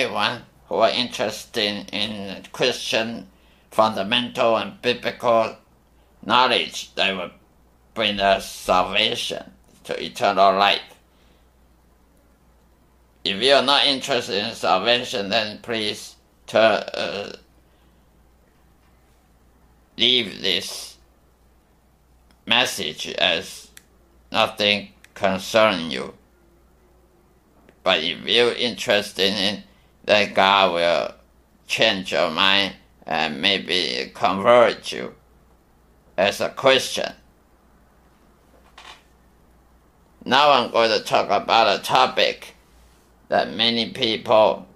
everyone who are interested in Christian fundamental and biblical knowledge that will bring us salvation to eternal life. If you are not interested in salvation, then please turn, uh, leave this message as nothing concerning you. But if you're interested in that God will change your mind and maybe convert you as a Christian. Now I'm going to talk about a topic that many people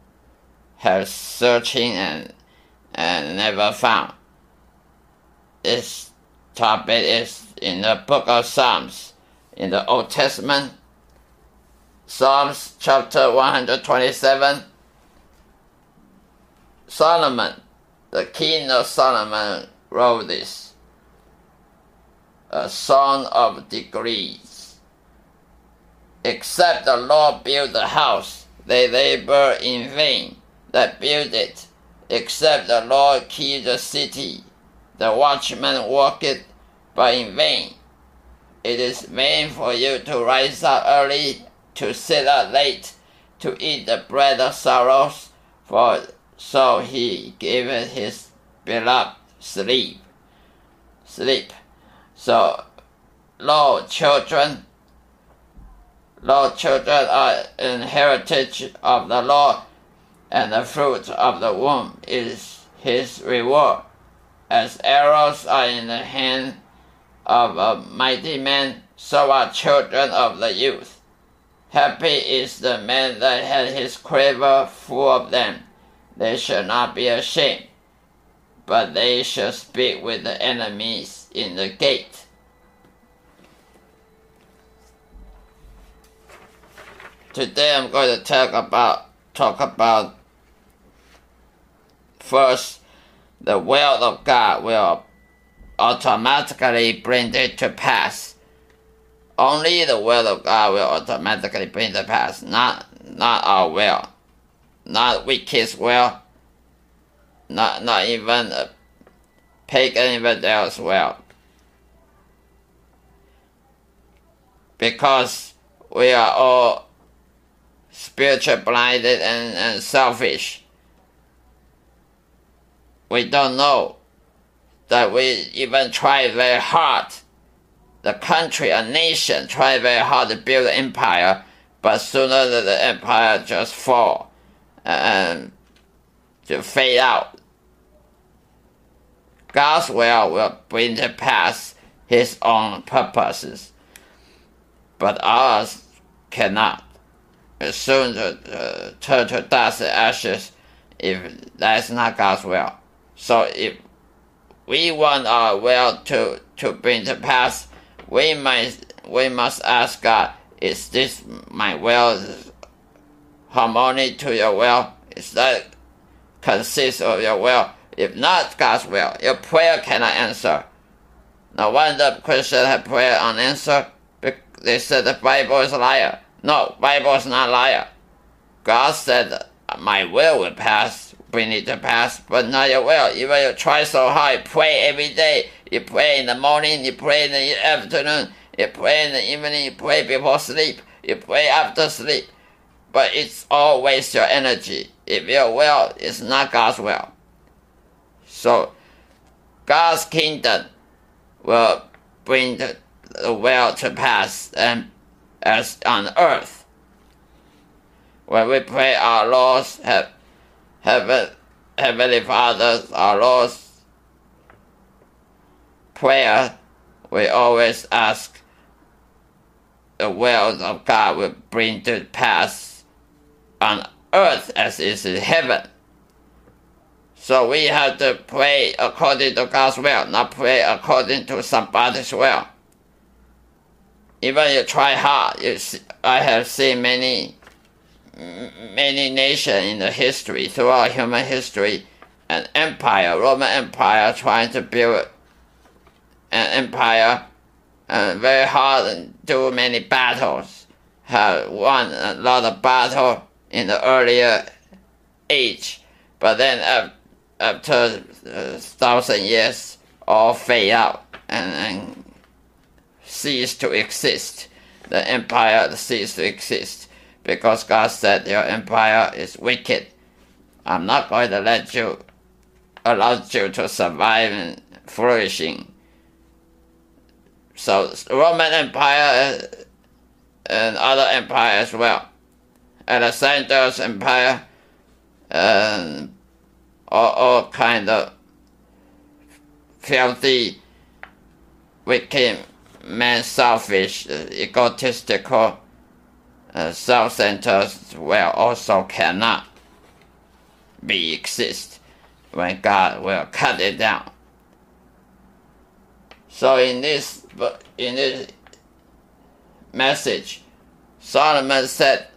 have searching and, and never found. This topic is in the book of Psalms in the Old Testament. Psalms chapter 127. Solomon, the king of Solomon, wrote this a song of degrees. Except the Lord build the house, they labor in vain that build it. Except the Lord keep the city, the watchman worketh, but in vain. It is vain for you to rise up early, to sit up late, to eat the bread of sorrows, for so he giveth his beloved sleep. Sleep. So, Lord, children, Lord, children are an heritage of the Lord, and the fruit of the womb is his reward. As arrows are in the hand of a mighty man, so are children of the youth. Happy is the man that had his quiver full of them. They shall not be ashamed, but they shall speak with the enemies in the gate. Today I'm going to talk about talk about first the will of God will automatically bring it to pass. Only the will of God will automatically bring it to pass, not not our will, not wicked will, not not even a pagan infidel's well. Because we are all spiritual blinded and, and selfish. We don't know that we even try very hard. The country, a nation, try very hard to build an empire, but sooner the empire just fall and to fade out. God's will will bring to pass His own purposes, but ours cannot. It's soon to uh, turn to dust and ashes if that's not God's will. So if we want our will to, to bring to pass, we must, we must ask God, is this my will harmonic to your will? Is that consist of your will? If not God's will, your prayer cannot answer. No wonder Christians have prayer unanswered. They said the Bible is a liar. No, Bible is not a liar. God said, my will will pass, bring it to pass, but not your will. Even you try so hard, pray every day. You pray in the morning, you pray in the afternoon, you pray in the evening, you pray before sleep, you pray after sleep. But it's all waste your energy if your will is not God's will. So, God's kingdom will bring the, the will to pass and as on earth. When we pray our Lord's have Heaven, Heavenly Father's, our Lord's prayer, we always ask the will of God will bring to pass on earth as is in heaven. So we have to pray according to God's will, not pray according to somebody's will. Even you try hard, you see, I have seen many many nations in the history, throughout human history, an empire, Roman Empire, trying to build an empire, and very hard and do many battles, have won a lot of battle in the earlier age, but then after a uh, thousand years, all fade out and, and cease to exist. The empire cease to exist because God said your empire is wicked. I'm not going to let you allow you to survive and flourishing. So Roman Empire uh, and other empires as well. Alexander's empire and all, all kind of filthy, wicked, man selfish, egotistical, uh, self-centered will also cannot be exist when God will cut it down. So in this in this message, Solomon said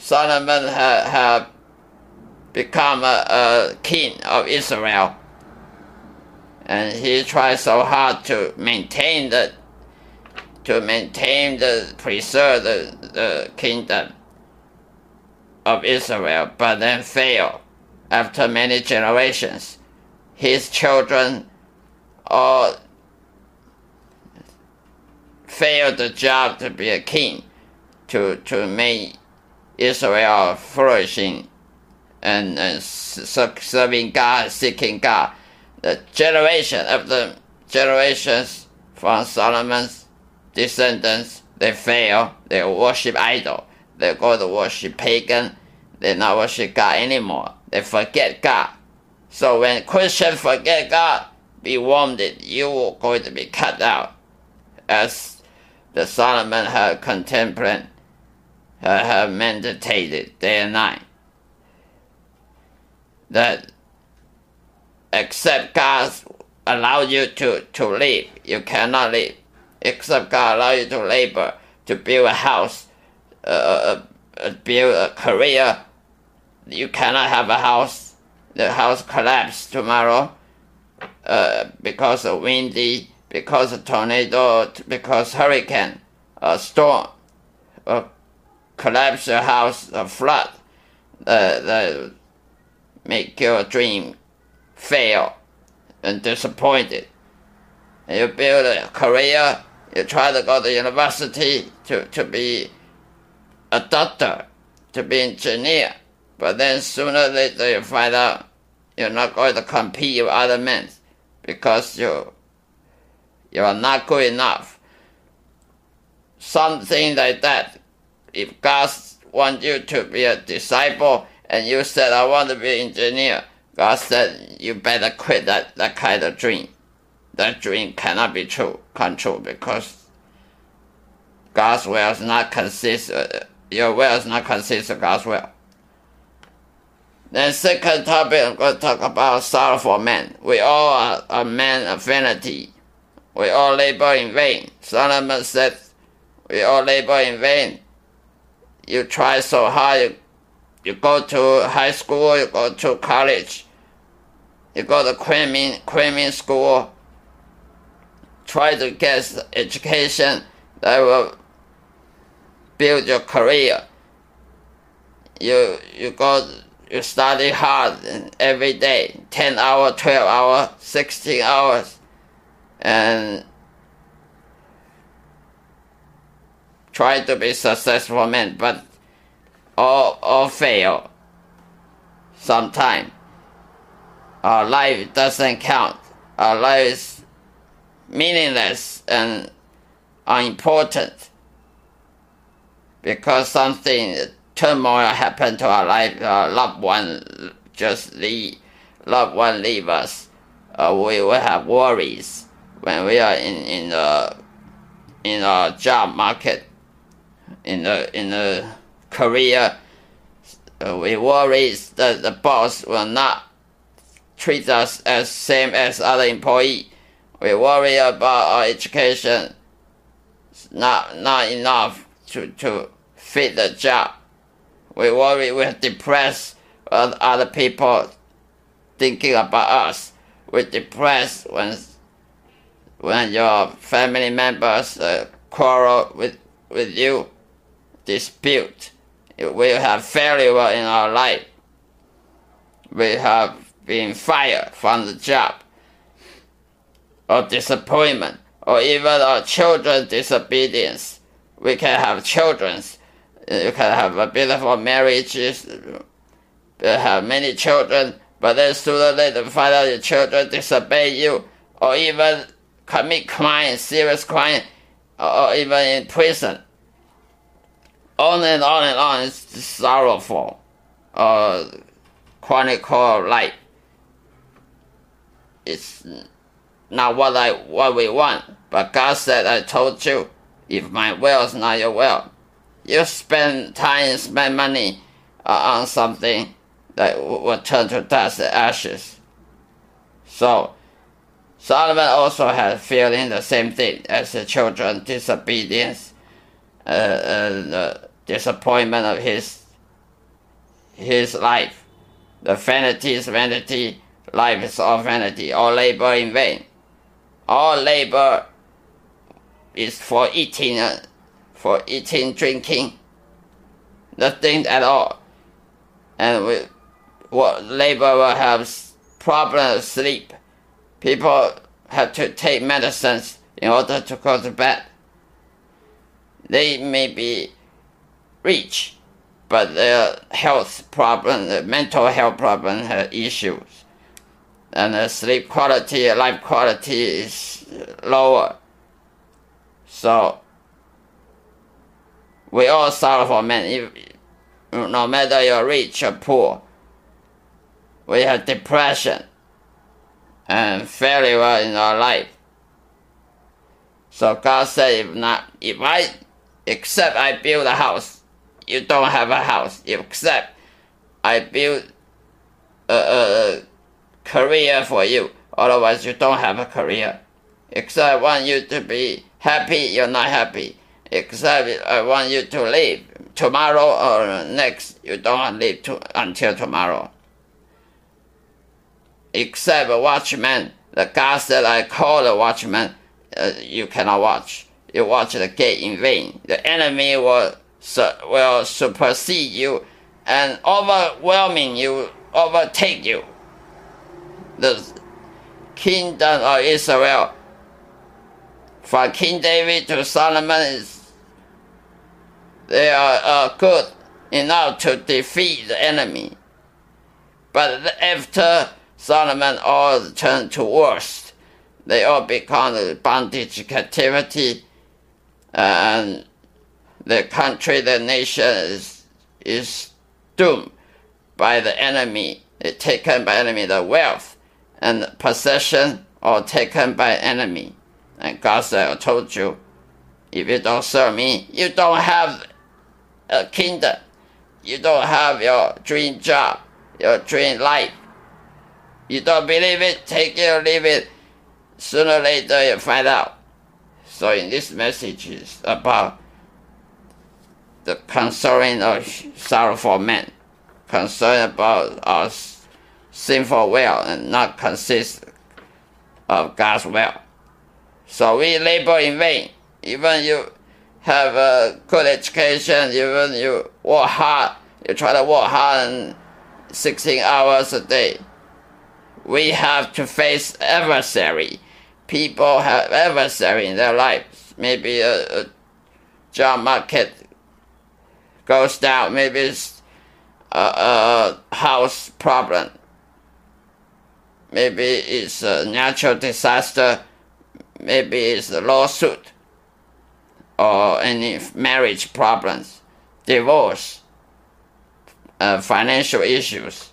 Solomon had, become a, a king of Israel and he tried so hard to maintain the to maintain the preserve the, the kingdom of Israel, but then failed after many generations. His children all failed the job to be a king, to, to make Israel flourishing and, and serving God, seeking God. The generation of the generations from Solomon's descendants, they fail, they worship idol, they go to worship pagan, they not worship God anymore. They forget God. So when Christians forget God, be warned that you are going to be cut out. As the Solomon had contemplated, had meditated day and night. That except God allow you to, to live, you cannot live. Except God allow you to labor, to build a house, uh, uh, build a career, you cannot have a house. The house collapse tomorrow uh, because of windy, because of tornado, because hurricane, a storm, or collapse your house, a flood, uh, that make your dream fail and disappointed. You build a career, you try to go to university to, to be a doctor, to be engineer, but then sooner or later you find out you're not going to compete with other men because you you are not good enough. Something like that. If God wants you to be a disciple and you said I want to be an engineer, God said you better quit that, that kind of dream. That dream cannot be true, come true because God's will is not consist. Uh, your will is not consist of God's will. Then second topic, I'm going to talk about sorrowful men. We all are, are men of vanity. We all labor in vain. Solomon said, we all labor in vain. You try so hard, you, you go to high school, you go to college, you go to cramming, cramming school, try to get education that will build your career. You, you go you study hard every day 10 hour 12 hour 16 hours and try to be successful man but all all fail sometime. Our life doesn't count. Our life is meaningless and unimportant because something turmoil happen to our life, our loved one just leave, loved one leave us, uh, we will have worries when we are in in the in our job market, in the in the career. Uh, we worry that the boss will not treat us as same as other employee. We worry about our education, not not enough to to fit the job we worry, we're depressed other people thinking about us. We're depressed when when your family members uh, quarrel with with you, dispute we have failure in our life. We have been fired from the job, or disappointment, or even our children's disobedience. We can have children's. Uh, you can have a beautiful marriages, uh, you have many children, but then sooner or later find out your children disobey you, or even commit crime, serious crime, or even in prison. On and on and on, it's sorrowful, uh, chronicle life. It's not what I what we want, but God said, "I told you, if my will is not your will, you spend time, spend money uh, on something that will turn to dust and ashes." So Solomon also had feeling the same thing as the children disobedience uh, uh, disappointment of his his life. The vanity is vanity, life is all vanity, all labor in vain. All labor is for eating, uh, for eating, drinking, nothing at all. And we, what labor will have problem of sleep people have to take medicines in order to go to bed. They may be rich, but their health problem, mental health problem, have issues. And the sleep quality, life quality is lower. So, we all suffer for men, no matter you're rich or poor. We have depression and failure in our life. So God said, if not, if I, except I build a house, you don't have a house. Except I build a, a, career for you, otherwise you don't have a career. Except I want you to be happy, you're not happy. Except I want you to live tomorrow or next, you don't live to, until tomorrow except a watchman. The God said, I call the watchman, uh, you cannot watch. You watch the gate in vain. The enemy will, su- will supersede you and overwhelming you, overtake you. The kingdom of Israel, from King David to Solomon, is they are uh, good enough to defeat the enemy. But after Solomon all turned to worst. They all become bondage, captivity, and the country, the nation is, is doomed by the enemy, eh, taken by enemy, the wealth and possession or taken by enemy. And God said, I told you, if you don't serve me, you don't have a kingdom. You don't have your dream job, your dream life. You don't believe it, take it or leave it. Sooner or later you find out. So in this message is about the concern of sorrowful men, concern about our sinful will and not consist of God's will. So we labor in vain. Even you have a good education, even you work hard, you try to work hard and 16 hours a day we have to face adversary. People have adversary in their lives. Maybe a, a job market goes down. Maybe it's a, a house problem. Maybe it's a natural disaster. Maybe it's a lawsuit or any marriage problems, divorce, uh, financial issues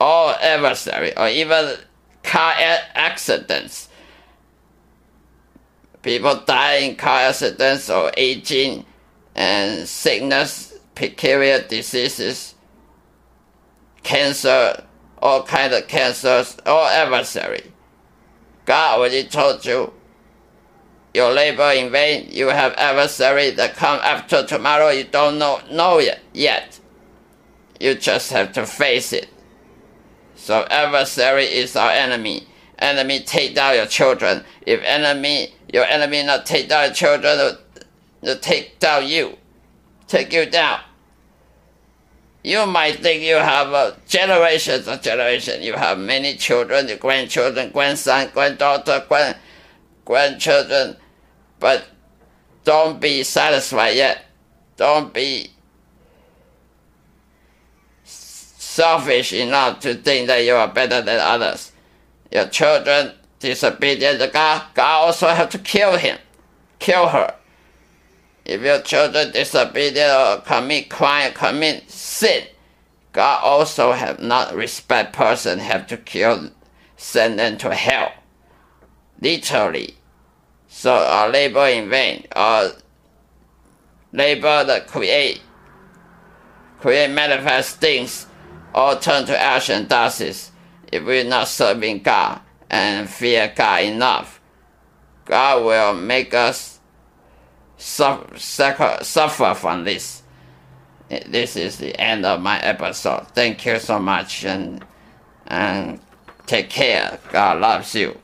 or adversary or even car accidents. People die in car accidents or aging and sickness, peculiar diseases, cancer, all kind of cancers, or adversary. God already told you your labor in vain. You have adversary that come after tomorrow. You don't know know it yet. You just have to face it. So adversary is our enemy. Enemy take down your children. If enemy, your enemy not take down your children, they'll take down you, take you down. you might think you have uh, generations of generation. You have many children, your grandchildren, grandson, granddaughter, grand, grandchildren, but don't be satisfied yet. Don't be selfish enough to think that you are better than others. Your children disobedient to God, God also have to kill him, kill her. If your children disobedient or commit crime, commit sin, God also have not respect person, have to kill, send them to hell. Literally. So our labor in vain, our labor that create, create manifest things, all turn to ash and dust if we're not serving God and fear God enough. God will make us suffer, suffer from this. This is the end of my episode. Thank you so much and, and take care. God loves you.